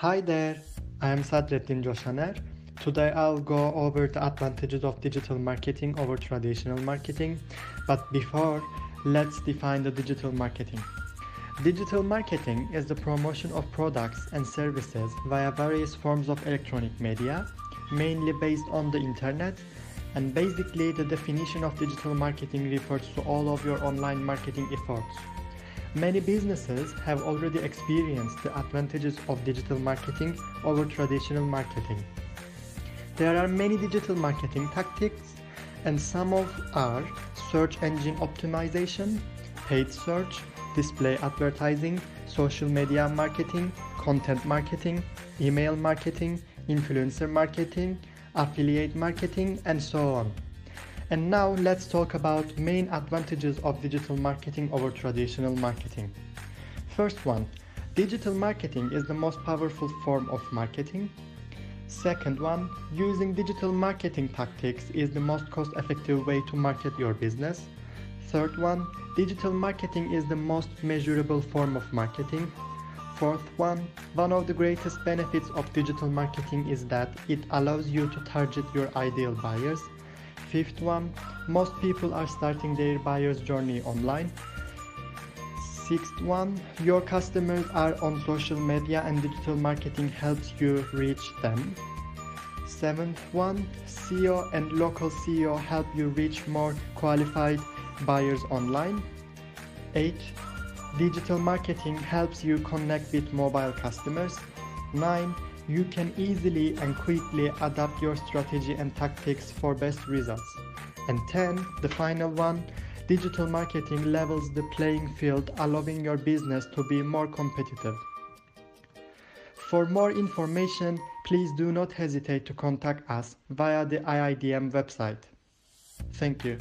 Hi there, I am Sadrettin Joshaner. Today I'll go over the advantages of digital marketing over traditional marketing. But before, let's define the digital marketing. Digital marketing is the promotion of products and services via various forms of electronic media, mainly based on the internet. And basically, the definition of digital marketing refers to all of your online marketing efforts. Many businesses have already experienced the advantages of digital marketing over traditional marketing. There are many digital marketing tactics, and some of are search engine optimization, paid search, display advertising, social media marketing, content marketing, email marketing, influencer marketing, affiliate marketing, and so on. And now let's talk about main advantages of digital marketing over traditional marketing. First one, digital marketing is the most powerful form of marketing. Second one, using digital marketing tactics is the most cost effective way to market your business. Third one, digital marketing is the most measurable form of marketing. Fourth one, one of the greatest benefits of digital marketing is that it allows you to target your ideal buyers. Fifth one, most people are starting their buyer's journey online. Sixth one, your customers are on social media and digital marketing helps you reach them. Seventh one, SEO and local SEO help you reach more qualified buyers online. Eight, digital marketing helps you connect with mobile customers. Nine, you can easily and quickly adapt your strategy and tactics for best results. And 10, the final one, digital marketing levels the playing field, allowing your business to be more competitive. For more information, please do not hesitate to contact us via the IIDM website. Thank you.